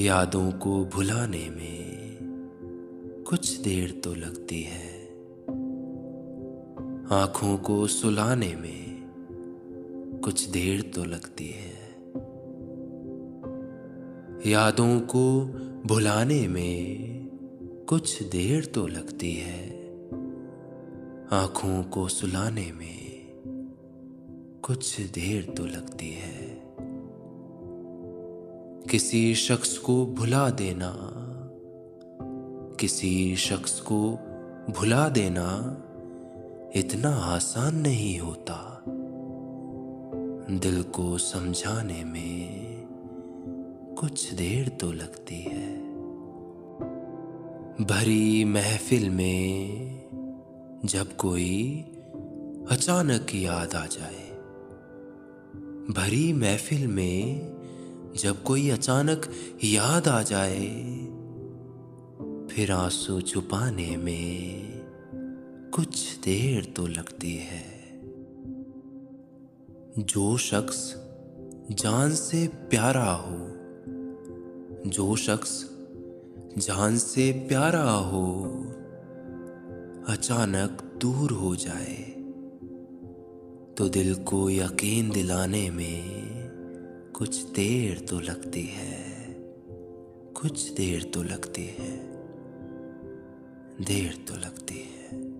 यादों को भुलाने में कुछ देर तो लगती है। आँखों को सुलाने में कुछ देर तो लगती है। यादों को भुलाने में कुछ देर तो लगती है। आँखों को सुलाने में कुछ देर तो लगती है। किसी शख्स को भुला देना। किसी शख्स को भुला देना इतना आसान नहीं होता। दिल को समझाने में कुछ देर तो लगती है। भरी महफिल में जब कोई अचानक याद आ जाए, भरी महफिल में जब कोई अचानक याद आ जाए, फिर आँसू छुपाने में कुछ देर तो लगती है। जो शख्स जान से प्यारा हो, जो शख्स जान से प्यारा हो, अचानक दूर हो जाए तो दिल को यकीन दिलाने में कुछ देर तो लगती है कुछ देर तो लगती है देर तो लगती है।